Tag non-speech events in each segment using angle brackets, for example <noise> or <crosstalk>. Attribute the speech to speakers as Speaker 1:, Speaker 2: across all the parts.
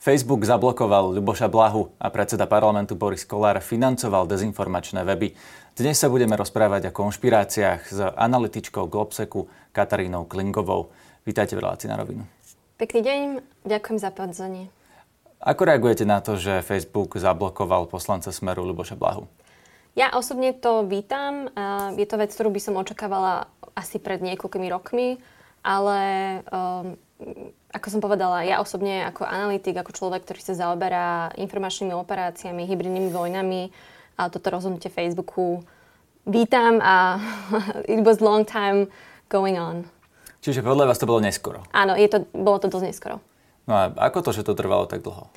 Speaker 1: Facebook zablokoval Ľuboša Blahu a predseda parlamentu Boris Kolár financoval dezinformačné weby. Dnes sa budeme rozprávať o konšpiráciách s analytičkou Globseku Katarínou Klingovou. Vítajte v relácii na rovinu.
Speaker 2: Pekný deň, ďakujem za pozvanie.
Speaker 1: Ako reagujete na to, že Facebook zablokoval poslanca Smeru Ľuboša Blahu?
Speaker 2: Ja osobne to vítam. Je to vec, ktorú by som očakávala asi pred niekoľkými rokmi, ale um, ako som povedala, ja osobne ako analytik, ako človek, ktorý sa zaoberá informačnými operáciami, hybridnými vojnami a toto rozhodnutie Facebooku vítam a <laughs> it was long time going on.
Speaker 1: Čiže podľa vás to bolo neskoro?
Speaker 2: Áno, je to, bolo to dosť neskoro.
Speaker 1: No a ako to, že to trvalo tak dlho?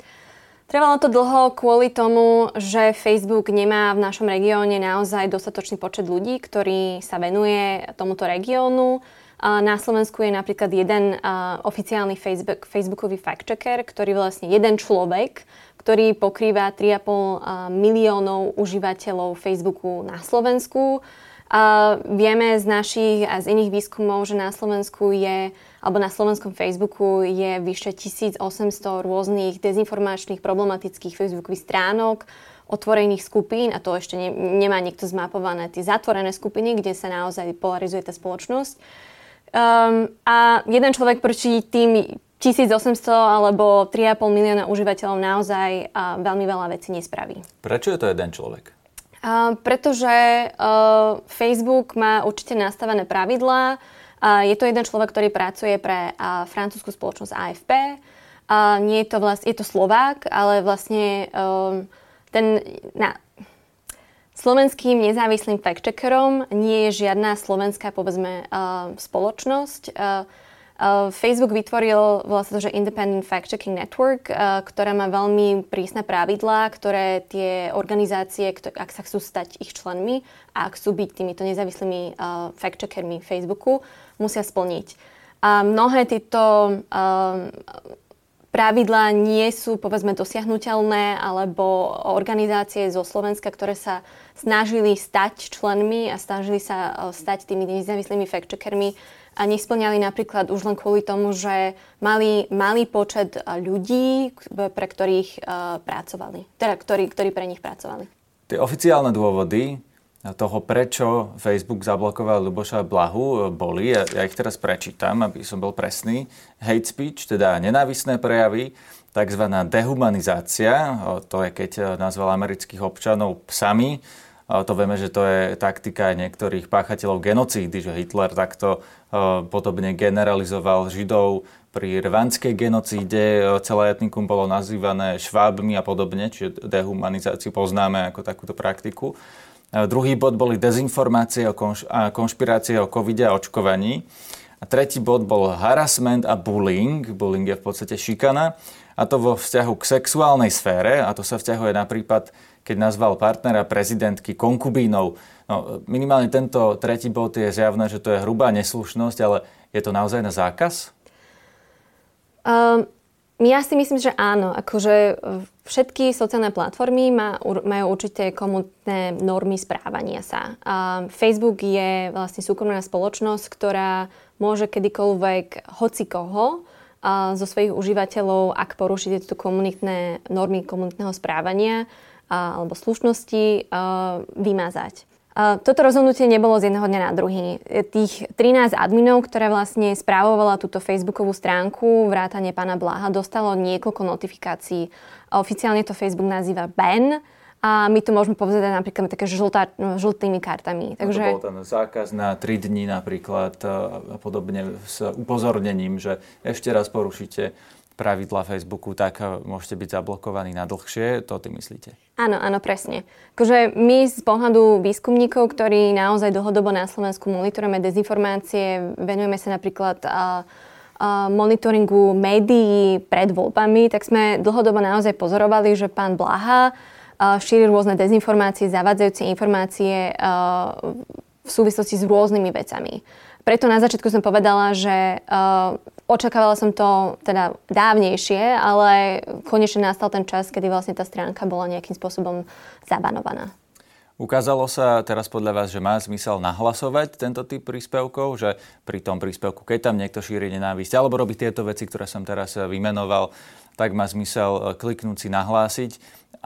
Speaker 2: Trvalo to dlho kvôli tomu, že Facebook nemá v našom regióne naozaj dostatočný počet ľudí, ktorí sa venuje tomuto regiónu na Slovensku je napríklad jeden oficiálny Facebook, Facebookový fact-checker, ktorý vlastne jeden človek, ktorý pokrýva 3,5 miliónov užívateľov Facebooku na Slovensku. A vieme z našich a z iných výskumov, že na Slovensku je, alebo na slovenskom Facebooku je vyše 1800 rôznych dezinformačných problematických Facebookových stránok, otvorených skupín, a to ešte ne, nemá niekto zmapované, tie zatvorené skupiny, kde sa naozaj polarizuje tá spoločnosť. Um, a jeden človek proti tým 1800 alebo 3,5 milióna užívateľov naozaj uh, veľmi veľa vecí nespraví.
Speaker 1: Prečo je to jeden človek?
Speaker 2: Uh, pretože uh, Facebook má určite nastavené pravidlá. Uh, je to jeden človek, ktorý pracuje pre uh, francúzsku spoločnosť AFP. Uh, nie je to vlastne, je to Slovák, ale vlastne um, ten, na, Slovenským nezávislým fact-checkerom nie je žiadna slovenská, povedzme, uh, spoločnosť. Uh, uh, Facebook vytvoril vlastne to, že Independent Fact-Checking Network, uh, ktorá má veľmi prísne pravidlá, ktoré tie organizácie, ktor- ak sa chcú stať ich členmi a ak chcú byť týmito nezávislými uh, fact-checkermi Facebooku, musia splniť. A mnohé tieto uh, pravidlá nie sú povedzme dosiahnutelné alebo organizácie zo Slovenska, ktoré sa snažili stať členmi a snažili sa e, stať tými nezávislými fact-checkermi a nesplňali napríklad už len kvôli tomu, že mali malý počet e, ľudí, pre ktorých uh, pracovali, teda ktorí, ktorí pre nich pracovali.
Speaker 1: Tie oficiálne dôvody toho, prečo Facebook zablokoval Luboša Blahu, boli, ja, ja ich teraz prečítam, aby som bol presný, hate speech, teda nenávisné prejavy, tzv. dehumanizácia, to je keď nazval amerických občanov psami, to vieme, že to je taktika niektorých páchateľov genocídy, že Hitler takto podobne generalizoval Židov pri rvanskej genocíde. Celé etnikum bolo nazývané švábmi a podobne, čiže dehumanizáciu poznáme ako takúto praktiku. Druhý bod boli dezinformácie o konš- a konšpirácie o covide a očkovaní. A tretí bod bol harassment a bullying. Bullying je v podstate šikana. A to vo vzťahu k sexuálnej sfére. A to sa vzťahuje na prípad, keď nazval partnera prezidentky konkubínou. No, minimálne tento tretí bod je zjavné, že to je hrubá neslušnosť, ale je to naozaj na zákaz?
Speaker 2: Um, ja si myslím, že áno. Akože všetky sociálne platformy majú určité komunitné normy správania sa. Facebook je vlastne súkromná spoločnosť, ktorá môže kedykoľvek hoci koho a zo svojich užívateľov, ak poruší tieto komunitné normy komunitného správania a, alebo slušnosti, vymazať. Toto rozhodnutie nebolo z jedného dňa na druhý. Tých 13 adminov, ktoré vlastne správovala túto facebookovú stránku, vrátane pána Blaha, dostalo niekoľko notifikácií. Oficiálne to Facebook nazýva ban, a my to môžeme povedať napríklad také žltá, žltými kartami.
Speaker 1: Takže... To bol ten zákaz na 3 dní napríklad a podobne s upozornením, že ešte raz porušíte pravidla Facebooku, tak eh, môžete byť zablokovaní na dlhšie. To ty myslíte?
Speaker 2: Áno, áno, presne. Akože my z pohľadu výskumníkov, ktorí naozaj dlhodobo na Slovensku monitorujeme dezinformácie, venujeme sa napríklad a, a monitoringu médií pred voľbami, tak sme dlhodobo naozaj pozorovali, že pán Blaha šíri rôzne dezinformácie, zavádzajúce informácie v súvislosti s rôznymi vecami. Preto na začiatku som povedala, že očakávala som to teda dávnejšie, ale konečne nastal ten čas, kedy vlastne tá stránka bola nejakým spôsobom zabanovaná.
Speaker 1: Ukázalo sa teraz podľa vás, že má zmysel nahlasovať tento typ príspevkov, že pri tom príspevku, keď tam niekto šíri nenávisť alebo robí tieto veci, ktoré som teraz vymenoval, tak má zmysel e, kliknúť si nahlásiť,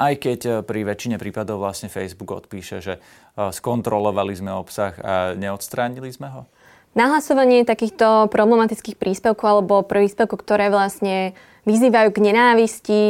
Speaker 1: aj keď e, pri väčšine prípadov vlastne Facebook odpíše, že skontrolovali sme obsah a neodstránili sme ho?
Speaker 2: Nahlasovanie takýchto problematických príspevkov alebo príspevkov, ktoré vlastne vyzývajú k nenávisti,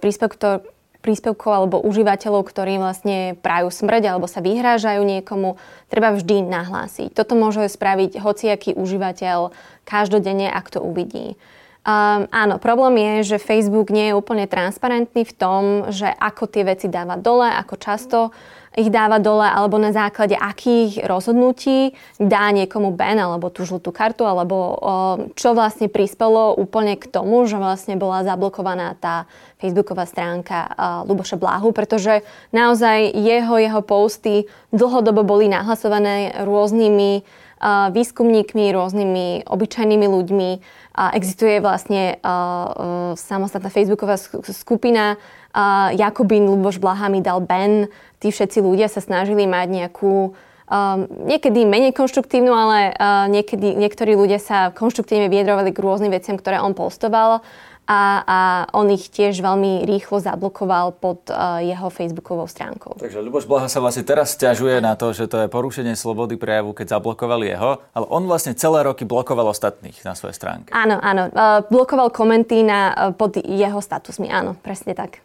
Speaker 2: príspevkov, príspevkov alebo užívateľov, ktorí vlastne prajú smrť alebo sa vyhrážajú niekomu, treba vždy nahlásiť. Toto môže spraviť hociaký užívateľ každodenne, ak to uvidí. Um, áno, problém je, že Facebook nie je úplne transparentný v tom, že ako tie veci dáva dole, ako často ich dáva dole, alebo na základe akých rozhodnutí dá niekomu ban alebo tú žltú kartu, alebo čo vlastne prispelo úplne k tomu, že vlastne bola zablokovaná tá Facebooková stránka Luboša Blahu, pretože naozaj jeho, jeho posty dlhodobo boli nahlasované rôznymi výskumníkmi, rôznymi obyčajnými ľuďmi, existuje vlastne samostatná facebooková skupina Jakubín Luboš Blaha mi dal Ben. Tí všetci ľudia sa snažili mať nejakú um, niekedy menej konštruktívnu, ale uh, niekedy, niektorí ľudia sa konštruktívne vyjadrovali k rôznym veciam, ktoré on postoval a, a on ich tiež veľmi rýchlo zablokoval pod uh, jeho facebookovou stránkou.
Speaker 1: Takže Ľuboš Blaha sa vlastne teraz stiažuje na to, že to je porušenie slobody prejavu, keď zablokovali jeho, ale on vlastne celé roky blokoval ostatných na svojej stránke.
Speaker 2: Áno, áno. Uh, blokoval komenty na, uh, pod jeho statusmi, áno, presne tak.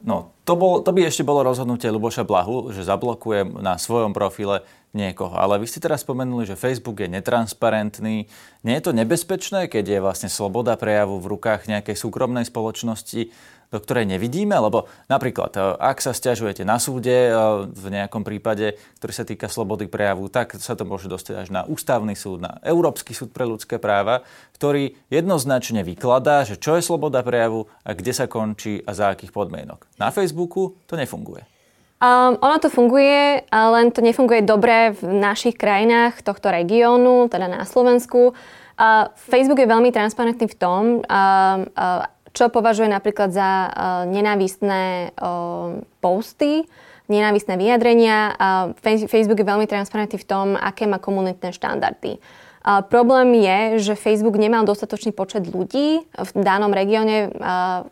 Speaker 1: No, to, bol, to by ešte bolo rozhodnutie Luboša Blahu, že zablokuje na svojom profile niekoho. Ale vy ste teraz spomenuli, že Facebook je netransparentný. Nie je to nebezpečné, keď je vlastne sloboda prejavu v rukách nejakej súkromnej spoločnosti, do ktorej nevidíme? Lebo napríklad, e, ak sa stiažujete na súde e, v nejakom prípade, ktorý sa týka slobody prejavu, tak sa to môže dostať až na ústavný súd, na Európsky súd pre ľudské práva, ktorý jednoznačne vykladá, že čo je sloboda prejavu a kde sa končí a za akých podmienok. Na Facebooku to nefunguje.
Speaker 2: Um, ono to funguje, len to nefunguje dobre v našich krajinách tohto regiónu, teda na Slovensku. Uh, Facebook je veľmi transparentný v tom, uh, uh, čo považuje napríklad za uh, nenávistné uh, posty, nenávistné vyjadrenia. Uh, Facebook je veľmi transparentný v tom, aké má komunitné štandardy. A problém je, že Facebook nemal dostatočný počet ľudí v danom regióne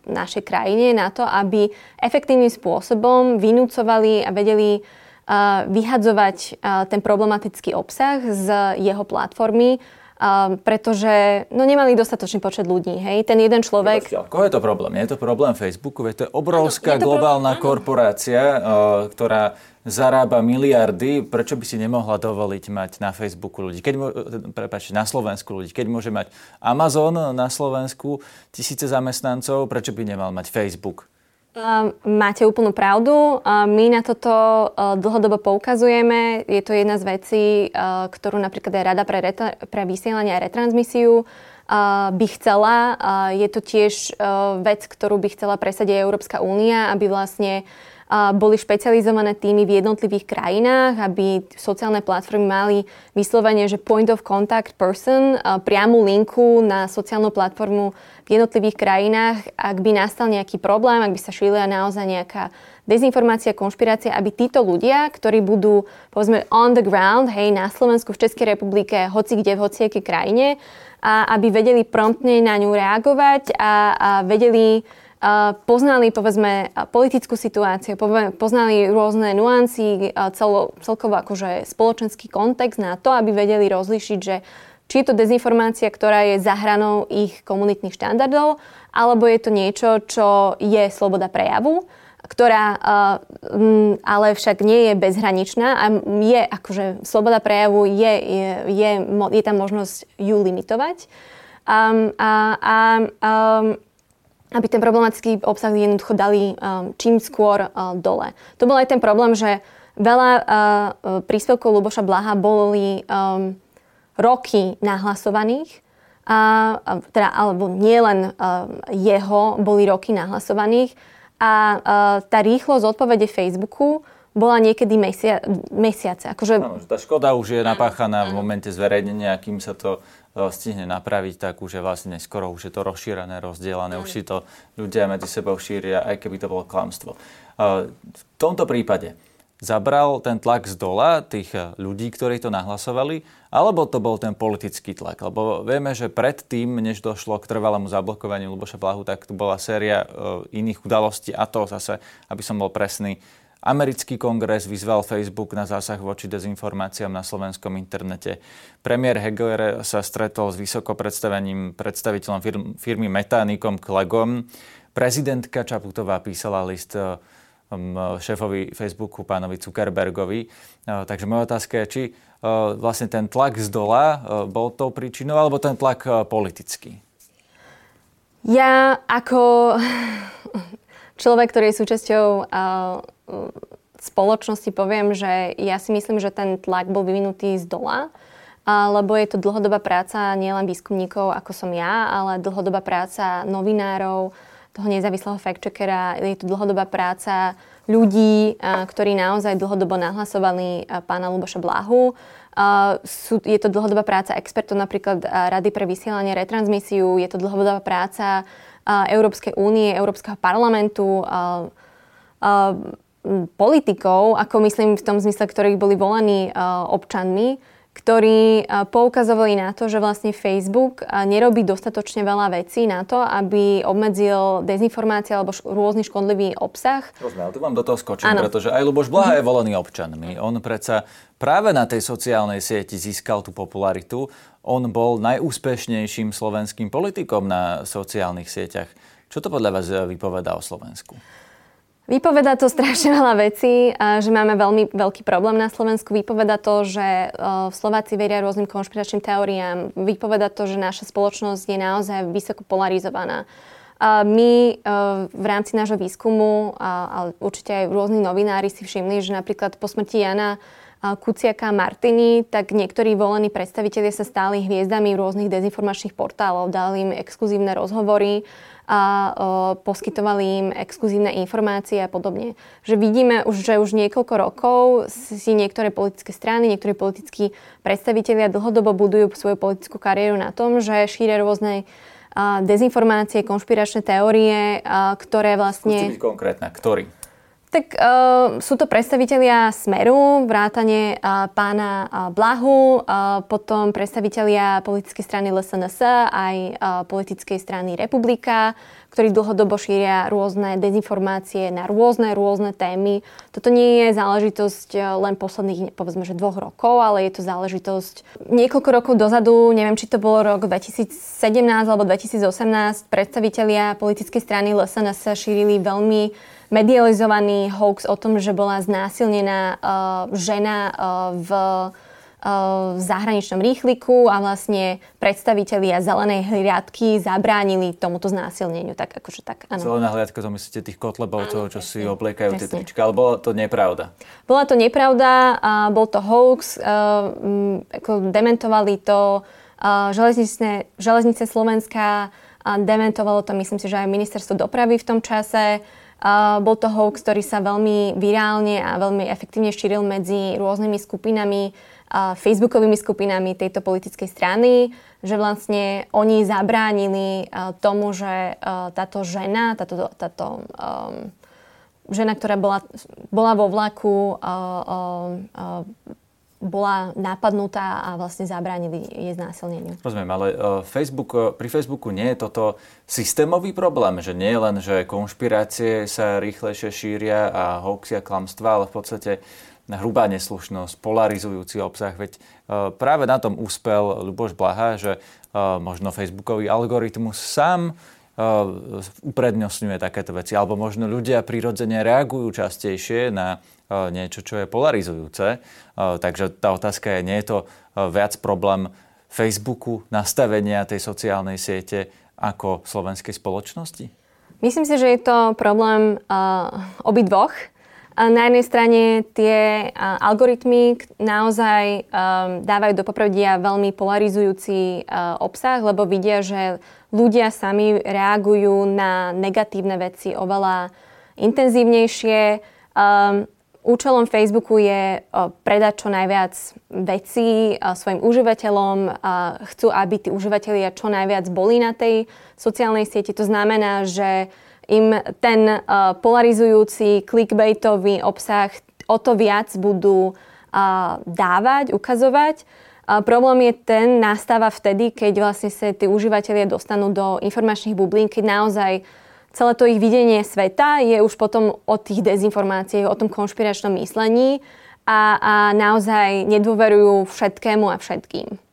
Speaker 2: v našej krajine na to, aby efektívnym spôsobom vynúcovali a vedeli vyhadzovať ten problematický obsah z jeho platformy, pretože no, nemali dostatočný počet ľudí. Hej? Ten jeden človek...
Speaker 1: Koho je to problém? Je to problém Facebooku? Veď to je obrovská je to globálna pro... korporácia, ktorá zarába miliardy, prečo by si nemohla dovoliť mať na Facebooku ľudí? Keď, prepáčte, na Slovensku ľudí. Keď môže mať Amazon na Slovensku tisíce zamestnancov, prečo by nemal mať Facebook?
Speaker 2: Uh, máte úplnú pravdu. Uh, my na toto uh, dlhodobo poukazujeme. Je to jedna z vecí, uh, ktorú napríklad aj Rada pre, reta- pre vysielanie a retransmisiu uh, by chcela. Je to tiež vec, ktorú by chcela presadiť Európska únia, aby vlastne boli špecializované týmy v jednotlivých krajinách, aby sociálne platformy mali vyslovene, že point of contact person, priamu linku na sociálnu platformu v jednotlivých krajinách, ak by nastal nejaký problém, ak by sa šírila naozaj nejaká dezinformácia, konšpirácia, aby títo ľudia, ktorí budú, povedzme, on the ground, hej, na Slovensku, v Českej republike, hoci kde, v hociakej krajine, a aby vedeli promptne na ňu reagovať a, a vedeli poznali povedzme politickú situáciu, poznali rôzne nuancy, celo, celkovo akože spoločenský kontext na to, aby vedeli rozlišiť, že či je to dezinformácia, ktorá je za hranou ich komunitných štandardov, alebo je to niečo, čo je sloboda prejavu, ktorá ale však nie je bezhraničná a je akože sloboda prejavu, je, je, je, je tam možnosť ju limitovať. Um, a, a um, aby ten problematický obsah jednoducho dali um, čím skôr uh, dole. To bol aj ten problém, že veľa uh, príspevkov Luboša Blaha boli um, roky nahlasovaných, a, teda, alebo nielen uh, jeho boli roky nahlasovaných a uh, tá rýchlosť odpovede Facebooku bola niekedy mesia, mesiace.
Speaker 1: Akože... Áno, tá škoda už je napáchaná v momente zverejnenia, kým sa to stihne napraviť, tak už je vlastne skoro už je to rozšírené, rozdielané, už si to ľudia medzi sebou šíria, aj keby to bolo klamstvo. V tomto prípade zabral ten tlak z dola tých eh, ľudí, ktorí to nahlasovali, alebo to bol ten politický tlak? Lebo vieme, že predtým, než došlo k trvalému zablokovaniu Luboša Blahu, tak tu bola séria iných udalostí a to zase, aby som bol presný, Americký kongres vyzval Facebook na zásah voči dezinformáciám na slovenskom internete. Premiér Heger sa stretol s vysoko predstavením predstaviteľom firmy Meta Nikom Klegom. Prezidentka Čaputová písala list eh, šéfovi Facebooku, pánovi Zuckerbergovi. Takže moja otázka je, či vlastne ten tlak z dola bol tou príčinou, alebo ten tlak politický?
Speaker 2: Ja ako človek, ktorý je súčasťou spoločnosti, poviem, že ja si myslím, že ten tlak bol vyvinutý z dola, lebo je to dlhodobá práca nielen výskumníkov, ako som ja, ale dlhodobá práca novinárov, toho nezávislého fact-checkera. Je to dlhodobá práca ľudí, ktorí naozaj dlhodobo nahlasovali pána Luboša Blahu. Je to dlhodobá práca expertov, napríklad Rady pre vysielanie, retransmisiu, je to dlhodobá práca Európskej únie, Európskeho parlamentu, politikov, ako myslím v tom zmysle, ktorých boli volení občanmi, ktorí poukazovali na to, že vlastne Facebook nerobí dostatočne veľa vecí na to, aby obmedzil dezinformácie alebo rôzny škodlivý obsah.
Speaker 1: Rozumiem, tu vám do toho skočím, ano. pretože aj Luboš Blaha je volený občanmi. On predsa práve na tej sociálnej sieti získal tú popularitu. On bol najúspešnejším slovenským politikom na sociálnych sieťach. Čo to podľa vás vypovedá o Slovensku?
Speaker 2: Vypoveda to strašne veľa vecí, že máme veľmi veľký problém na Slovensku. Vypoveda to, že e, Slováci veria rôznym konšpiračným teóriám. Vypoveda to, že naša spoločnosť je naozaj vysoko polarizovaná. My e, v rámci nášho výskumu, ale určite aj rôzni novinári si všimli, že napríklad po smrti Jana Kuciaka Martiny, tak niektorí volení predstavitelia sa stáli hviezdami rôznych dezinformačných portálov, dali im exkluzívne rozhovory a o, poskytovali im exkluzívne informácie a podobne. Že vidíme už, že už niekoľko rokov si niektoré politické strany, niektorí politickí predstavitelia dlhodobo budujú svoju politickú kariéru na tom, že šíria rôzne a, dezinformácie, konšpiračné teórie, a, ktoré vlastne...
Speaker 1: Chcete byť konkrétna, ktorý?
Speaker 2: Tak uh, sú to predstavitelia Smeru, vrátane uh, pána uh, Blahu, uh, potom predstavitelia politickej strany LSNS, aj uh, politickej strany Republika, ktorí dlhodobo šíria rôzne dezinformácie na rôzne, rôzne témy. Toto nie je záležitosť len posledných, povedzme, že dvoch rokov, ale je to záležitosť niekoľko rokov dozadu, neviem, či to bolo rok 2017 alebo 2018, predstavitelia politickej strany LSNS šírili veľmi medializovaný hoax o tom, že bola znásilnená uh, žena uh, v uh, v zahraničnom rýchliku a vlastne predstavitelia zelenej hliadky zabránili tomuto znásilneniu. Tak akože tak,
Speaker 1: áno. Zelená hliadka, to myslíte tých kotlebovcov, čo si obliekajú tie trička, ale bola to nepravda?
Speaker 2: Bola to nepravda, a bol to hoax, uh, m, ako dementovali to uh, železnice, železnice Slovenska, a dementovalo to, myslím si, že aj ministerstvo dopravy v tom čase. Uh, bol to hoax, ktorý sa veľmi virálne a veľmi efektívne šíril medzi rôznymi skupinami, uh, facebookovými skupinami tejto politickej strany, že vlastne oni zabránili uh, tomu, že táto žena, táto, táto um, žena, ktorá bola, bola vo vlaku, bola napadnutá a vlastne zabránili jej znásilneniu.
Speaker 1: Rozumiem, ale uh, Facebook, uh, pri Facebooku nie je toto systémový problém, že nie je len, že konšpirácie sa rýchlejšie šíria a hoaxy a klamstvá, ale v podstate hrubá neslušnosť, polarizujúci obsah. Veď uh, práve na tom úspel Luboš Blaha, že možno Facebookový algoritmus sám uprednostňuje takéto veci. Alebo možno ľudia prirodzene reagujú častejšie na niečo, čo je polarizujúce. Takže tá otázka je, nie je to viac problém Facebooku, nastavenia tej sociálnej siete ako slovenskej spoločnosti?
Speaker 2: Myslím si, že je to problém uh, obidvoch. Na jednej strane tie algoritmy naozaj dávajú do popredia veľmi polarizujúci obsah, lebo vidia, že ľudia sami reagujú na negatívne veci oveľa intenzívnejšie. Účelom Facebooku je predať čo najviac vecí svojim užívateľom. Chcú, aby tí užívateľia čo najviac boli na tej sociálnej sieti. To znamená, že im ten uh, polarizujúci clickbaitový obsah o to viac budú dávať, ukazovať. Problém je ten, nastáva vtedy, keď vlastne sa tí užívateľia dostanú do informačných bublín, keď naozaj celé to ich videnie sveta je už potom o tých dezinformáciách, o tom konšpiračnom myslení a, a naozaj nedôverujú všetkému a všetkým.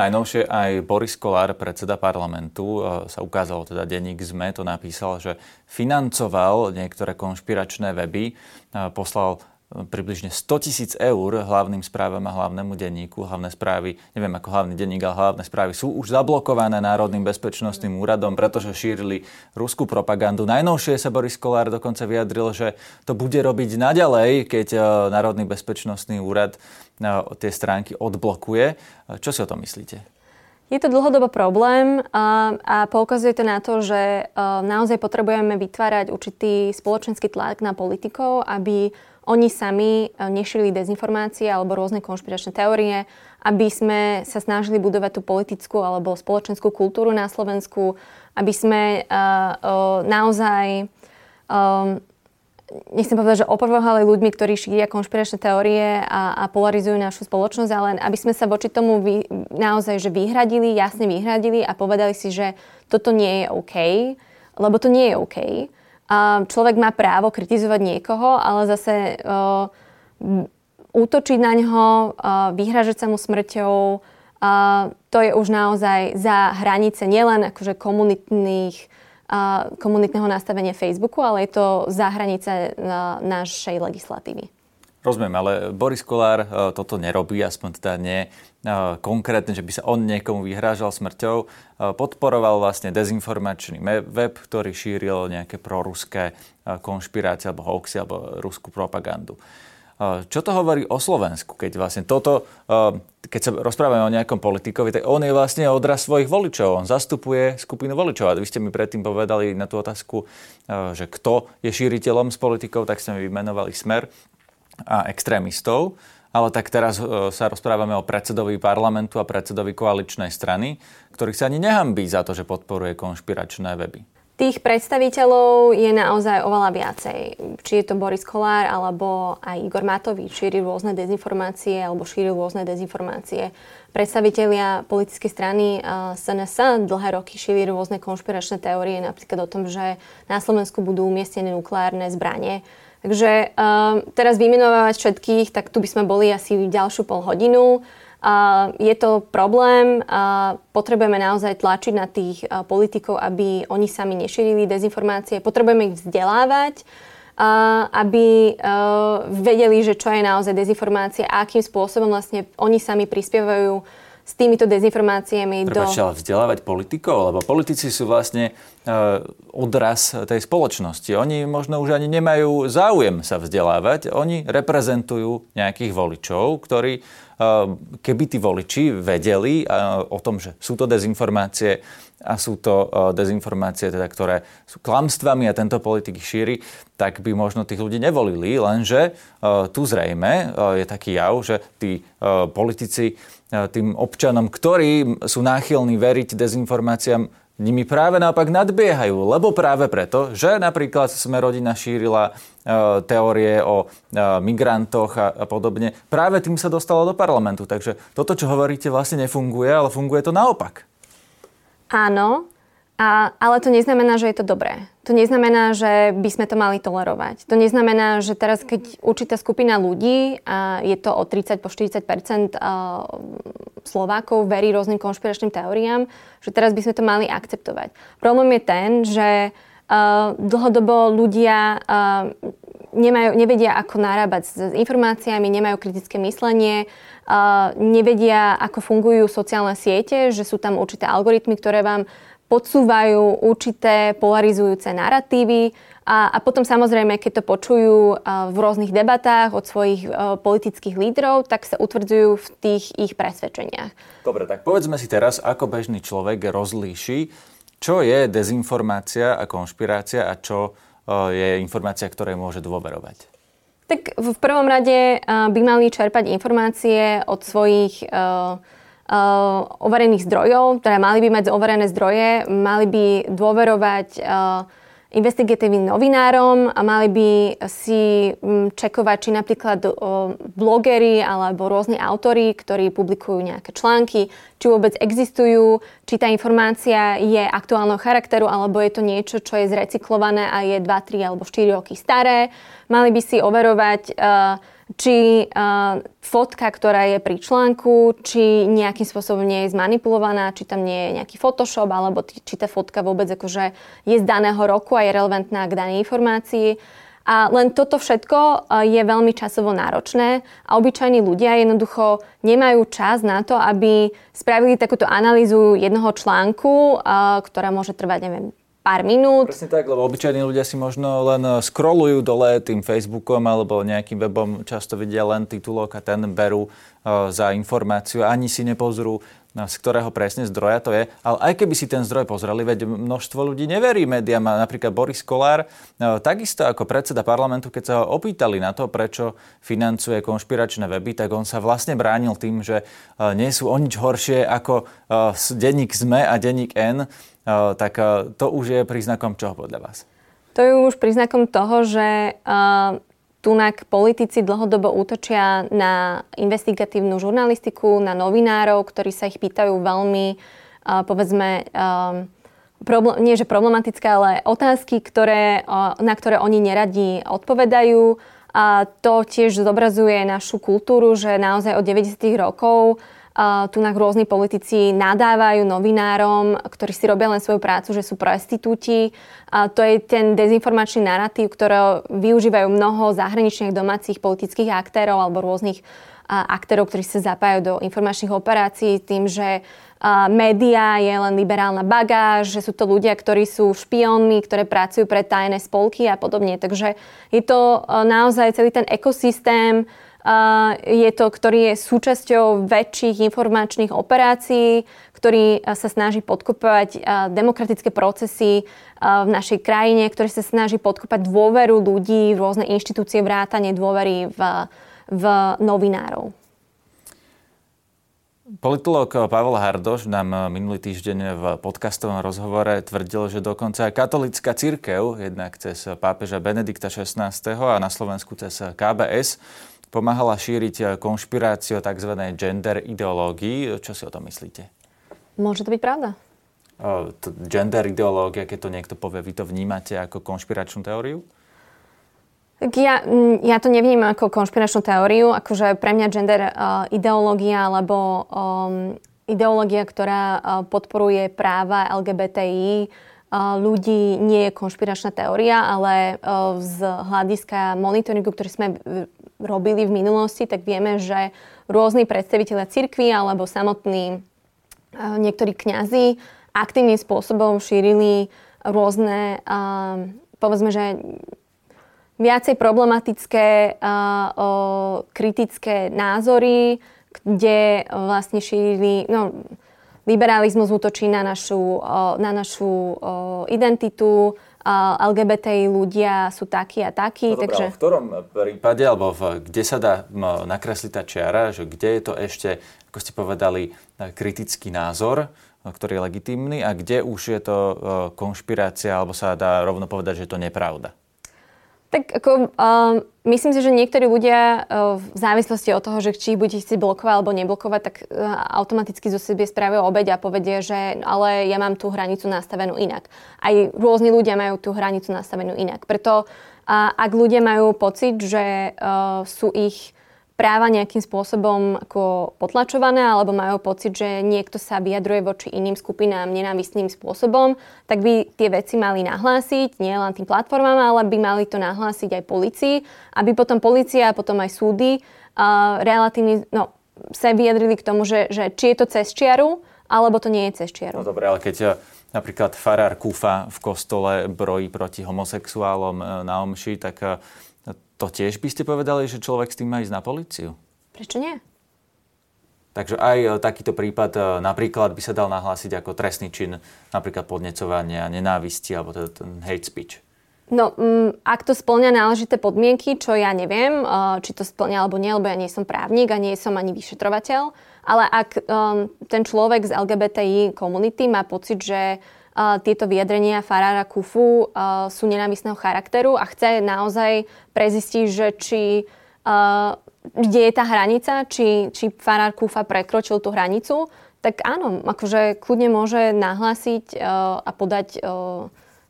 Speaker 1: Najnovšie aj Boris Kolár, predseda parlamentu, e, sa ukázalo, teda denník ZME to napísal, že financoval niektoré konšpiračné weby, e, poslal približne 100 tisíc eur hlavným správam a hlavnému denníku. Hlavné správy, neviem ako hlavný denník, ale hlavné správy sú už zablokované Národným bezpečnostným úradom, pretože šírili ruskú propagandu. Najnovšie sa Boris Kolár dokonca vyjadril, že to bude robiť naďalej, keď e, Národný bezpečnostný úrad e, tie stránky odblokuje. Čo si o tom myslíte?
Speaker 2: Je to dlhodobo problém a, a poukazuje to na to, že naozaj potrebujeme vytvárať určitý spoločenský tlak na politikov, aby oni sami e, nešili dezinformácie alebo rôzne konšpiračné teórie, aby sme sa snažili budovať tú politickú alebo spoločenskú kultúru na Slovensku, aby sme uh, uh, naozaj um, nechcem povedať, že opovrhovali ľuďmi, ktorí šíria konšpiračné teórie a, a polarizujú našu spoločnosť, ale aby sme sa voči tomu vy, naozaj že vyhradili, jasne vyhradili a povedali si, že toto nie je OK, lebo to nie je OK človek má právo kritizovať niekoho, ale zase útočiť na ňo, vyhražať sa mu smrťou, to je už naozaj za hranice nielen akože komunitných, komunitného nastavenia Facebooku, ale je to za hranice našej legislatívy.
Speaker 1: Rozumiem, ale Boris Kolár toto nerobí, aspoň teda nie konkrétne, že by sa on niekomu vyhrážal smrťou, podporoval vlastne dezinformačný web, ktorý šíril nejaké proruské konšpirácie alebo hoaxy alebo ruskú propagandu. Čo to hovorí o Slovensku, keď vlastne toto, keď sa rozprávame o nejakom politikovi, tak on je vlastne odraz svojich voličov, on zastupuje skupinu voličov. A vy ste mi predtým povedali na tú otázku, že kto je šíriteľom s politikou, tak ste mi vymenovali smer a extrémistov. Ale tak teraz e, sa rozprávame o predsedovi parlamentu a predsedovi koaličnej strany, ktorých sa ani nehambí za to, že podporuje konšpiračné weby.
Speaker 2: Tých predstaviteľov je naozaj oveľa viacej. Či je to Boris Kolár, alebo aj Igor Matovič šíri rôzne dezinformácie, alebo šíri rôzne dezinformácie. Predstavitelia politickej strany SNS e, dlhé roky šíri rôzne konšpiračné teórie, napríklad o tom, že na Slovensku budú umiestnené nukleárne zbranie Takže uh, teraz vymenovať všetkých, tak tu by sme boli asi ďalšiu pol hodinu. Uh, je to problém, uh, potrebujeme naozaj tlačiť na tých uh, politikov, aby oni sami nešírili dezinformácie, potrebujeme ich vzdelávať, uh, aby uh, vedeli, že čo je naozaj dezinformácia a akým spôsobom vlastne oni sami prispievajú s týmito dezinformáciami
Speaker 1: Prepačte, do... vzdelávať politikov, lebo politici sú vlastne uh, odraz tej spoločnosti. Oni možno už ani nemajú záujem sa vzdelávať, oni reprezentujú nejakých voličov, ktorí uh, keby tí voliči vedeli uh, o tom, že sú to dezinformácie a sú to dezinformácie, teda, ktoré sú klamstvami a tento politik šíri, tak by možno tých ľudí nevolili, lenže tu zrejme je taký jav, že tí politici E, tým občanom, ktorí sú náchylní veriť dezinformáciám, nimi práve naopak nadbiehajú, lebo práve preto, že napríklad sme rodina šírila e, teórie o e, migrantoch a podobne, práve tým sa dostalo do parlamentu. Takže toto, čo hovoríte, vlastne nefunguje, ale funguje to naopak.
Speaker 2: Áno, a, ale to neznamená, že je to dobré. To neznamená, že by sme to mali tolerovať. To neznamená, že teraz, keď určitá skupina ľudí, a je to o 30 po 40% Slovákov, verí rôznym konšpiračným teóriám, že teraz by sme to mali akceptovať. Problém je ten, že dlhodobo ľudia nemajú, nevedia, ako narábať s informáciami, nemajú kritické myslenie, nevedia, ako fungujú sociálne siete, že sú tam určité algoritmy, ktoré vám podsúvajú určité polarizujúce narratívy a, a potom samozrejme, keď to počujú v rôznych debatách od svojich politických lídrov, tak sa utvrdzujú v tých ich presvedčeniach.
Speaker 1: Dobre, tak povedzme si teraz, ako bežný človek rozlíši, čo je dezinformácia a konšpirácia a čo je informácia, ktorej môže dôverovať.
Speaker 2: Tak v prvom rade by mali čerpať informácie od svojich uh, uh, overených zdrojov, teda mali by mať overené zdroje, mali by dôverovať uh, investigatívnym novinárom a mali by si mm, čekovať, či napríklad blogery alebo rôzni autory, ktorí publikujú nejaké články, či vôbec existujú, či tá informácia je aktuálneho charakteru alebo je to niečo, čo je zrecyklované a je 2, 3 alebo 4 roky staré. Mali by si overovať či uh, fotka, ktorá je pri článku, či nejakým spôsobom nie je zmanipulovaná, či tam nie je nejaký Photoshop, alebo t- či tá fotka vôbec akože je z daného roku a je relevantná k danej informácii. A len toto všetko je veľmi časovo náročné a obyčajní ľudia jednoducho nemajú čas na to, aby spravili takúto analýzu jednoho článku, ktorá môže trvať, neviem, pár minút.
Speaker 1: Presne tak, lebo obyčajní ľudia si možno len eh, scrollujú dole tým Facebookom alebo nejakým webom, často vidia len titulok a ten berú uh, za informáciu, ani si nepozrú No, z ktorého presne zdroja to je. Ale aj keby si ten zdroj pozreli, veď množstvo ľudí neverí médiám. Napríklad Boris Kolár, takisto ako predseda parlamentu, keď sa ho opýtali na to, prečo financuje konšpiračné weby, tak on sa vlastne bránil tým, že nie sú o nič horšie ako denník ZME a denník N. E, tak to už je príznakom čoho podľa vás?
Speaker 2: To je už príznakom toho, že Tunak politici dlhodobo útočia na investigatívnu žurnalistiku, na novinárov, ktorí sa ich pýtajú veľmi, povedzme, problém, nie že problematické, ale otázky, ktoré, na ktoré oni neradi odpovedajú. A to tiež zobrazuje našu kultúru, že naozaj od 90. rokov tu na rôzni politici nadávajú novinárom, ktorí si robia len svoju prácu, že sú prostitúti. To je ten dezinformačný narratív, ktorý využívajú mnoho zahraničných domácich politických aktérov alebo rôznych aktérov, ktorí sa zapájajú do informačných operácií tým, že média je len liberálna bagáž, že sú to ľudia, ktorí sú špiónmi, ktoré pracujú pre tajné spolky a podobne. Takže je to naozaj celý ten ekosystém, je to, ktorý je súčasťou väčších informačných operácií, ktorý sa snaží podkopovať demokratické procesy v našej krajine, ktorý sa snaží podkopať dôveru ľudí v rôzne inštitúcie, vrátanie dôvery v, v novinárov.
Speaker 1: Politolog Pavel Hardoš nám minulý týždeň v podcastovom rozhovore tvrdil, že dokonca katolická církev, jednak cez pápeža Benedikta XVI a na Slovensku cez KBS, pomáhala šíriť eh, konšpiráciu o tzv. gender ideológii. Čo si o tom myslíte?
Speaker 2: Môže to byť pravda.
Speaker 1: O, to gender ideológia, keď to niekto povie, vy to vnímate ako konšpiračnú teóriu?
Speaker 2: Ja, mm, ja to nevnímam ako konšpiračnú teóriu, akože pre mňa gender uh, ideológia alebo um, ideológia, ktorá uh, podporuje práva LGBTI uh, ľudí nie je konšpiračná teória, ale uh, z hľadiska monitoringu, ktorý sme robili v minulosti, tak vieme, že rôzni predstaviteľe cirkvi alebo samotní niektorí kňazi aktívnym spôsobom šírili rôzne, povedzme, že viacej problematické kritické názory, kde vlastne šírili, no, liberalizmus útočí na našu, na našu identitu, LGBTI ľudia sú takí a takí.
Speaker 1: No takže... v ktorom prípade, alebo v, kde sa dá nakresliť tá čiara, že kde je to ešte, ako ste povedali, kritický názor, ktorý je legitímny a kde už je to konšpirácia, alebo sa dá rovno povedať, že je to nepravda?
Speaker 2: Tak ako, uh, myslím si, že niektorí ľudia uh, v závislosti od toho, že či ich budete chcieť blokovať alebo neblokovať, tak uh, automaticky zo sebe spravia obeď a povedia, že ale ja mám tú hranicu nastavenú inak. Aj rôzni ľudia majú tú hranicu nastavenú inak. Preto uh, ak ľudia majú pocit, že uh, sú ich práva nejakým spôsobom ako potlačované alebo majú pocit, že niekto sa vyjadruje voči iným skupinám nenávistným spôsobom, tak by tie veci mali nahlásiť nie len tým platformám, ale by mali to nahlásiť aj policii, aby potom policia a potom aj súdy uh, relatívne no, sa vyjadrili k tomu, že, že či je to cez čiaru, alebo to nie je cez čiaru.
Speaker 1: No dobre, ale keď uh, napríklad farár Kufa v kostole brojí proti homosexuálom uh, na omši, tak uh, to tiež by ste povedali, že človek s tým má ísť na policiu?
Speaker 2: Prečo nie?
Speaker 1: Takže aj e, takýto prípad e, napríklad by sa dal nahlásiť ako trestný čin napríklad podnecovania, nenávisti alebo teda ten hate speech.
Speaker 2: No, um, ak to splňa náležité podmienky, čo ja neviem, uh, či to splňa alebo nie, lebo ja nie som právnik a nie som ani vyšetrovateľ, ale ak ten človek z LGBTI komunity má pocit, že tieto vyjadrenia Farára Kufu sú nenávisného charakteru a chce naozaj prezistiť, že či kde je tá hranica, či, či Farár Kufa prekročil tú hranicu, tak áno, akože kľudne môže nahlásiť a podať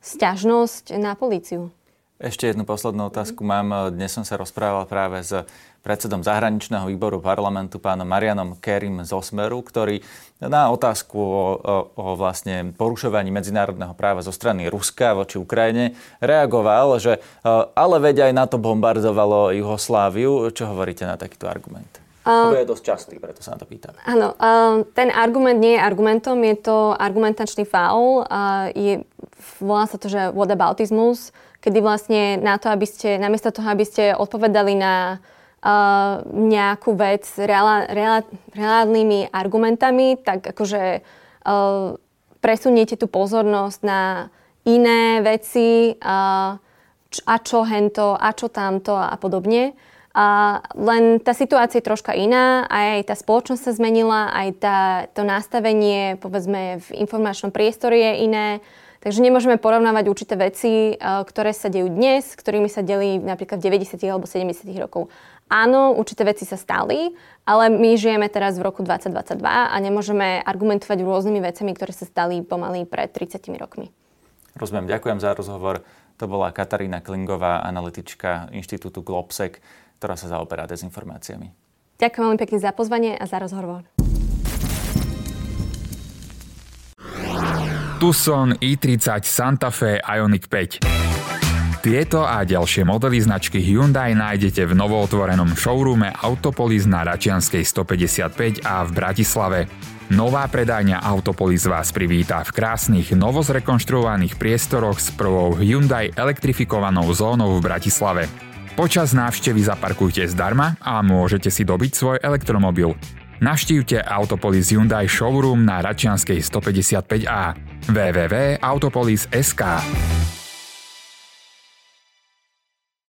Speaker 2: sťažnosť na políciu.
Speaker 1: Ešte jednu poslednú otázku mám. Dnes som sa rozprával práve s predsedom zahraničného výboru parlamentu, pánom Marianom Kerim z Osmeru, ktorý na otázku o, o, o vlastne porušovaní medzinárodného práva zo strany Ruska voči Ukrajine reagoval, že ale veď aj na to bombardovalo Juhosláviu. Čo hovoríte na takýto argument? To je dosť častý, preto sa na to pýtam.
Speaker 2: Áno, ten argument nie je argumentom, je to argumentačný faul. Je, volá sa to, že whataboutismus, kedy vlastne na to, aby ste, namiesto toho, aby ste odpovedali na uh, nejakú vec reálnymi reál, reálnymi argumentami, tak akože uh, presuniete tú pozornosť na iné veci uh, a čo hento, a čo tamto a podobne. A len tá situácia je troška iná, aj tá spoločnosť sa zmenila, aj tá, to nastavenie, povedzme, v informačnom priestore je iné. Takže nemôžeme porovnávať určité veci, ktoré sa dejú dnes, ktorými sa delí napríklad v 90. alebo 70. rokov. Áno, určité veci sa stali, ale my žijeme teraz v roku 2022 a nemôžeme argumentovať rôznymi vecami, ktoré sa stali pomaly pred 30 rokmi.
Speaker 1: Rozumiem, ďakujem za rozhovor. To bola Katarína Klingová, analytička Inštitútu Globsec ktorá sa zaoberá dezinformáciami.
Speaker 2: Ďakujem veľmi pekne za pozvanie a za rozhovor.
Speaker 3: Tucson i30 Santa Fe Ioniq 5. Tieto a ďalšie modely značky Hyundai nájdete v novootvorenom showroome Autopolis na Račianskej 155 a v Bratislave. Nová predajňa Autopolis vás privítá v krásnych, novozrekonštruovaných priestoroch s prvou Hyundai elektrifikovanou zónou v Bratislave. Počas návštevy zaparkujte zdarma a môžete si dobiť svoj elektromobil. Navštívte Autopolis Hyundai Showroom na Račianskej 155A www.autopolis.sk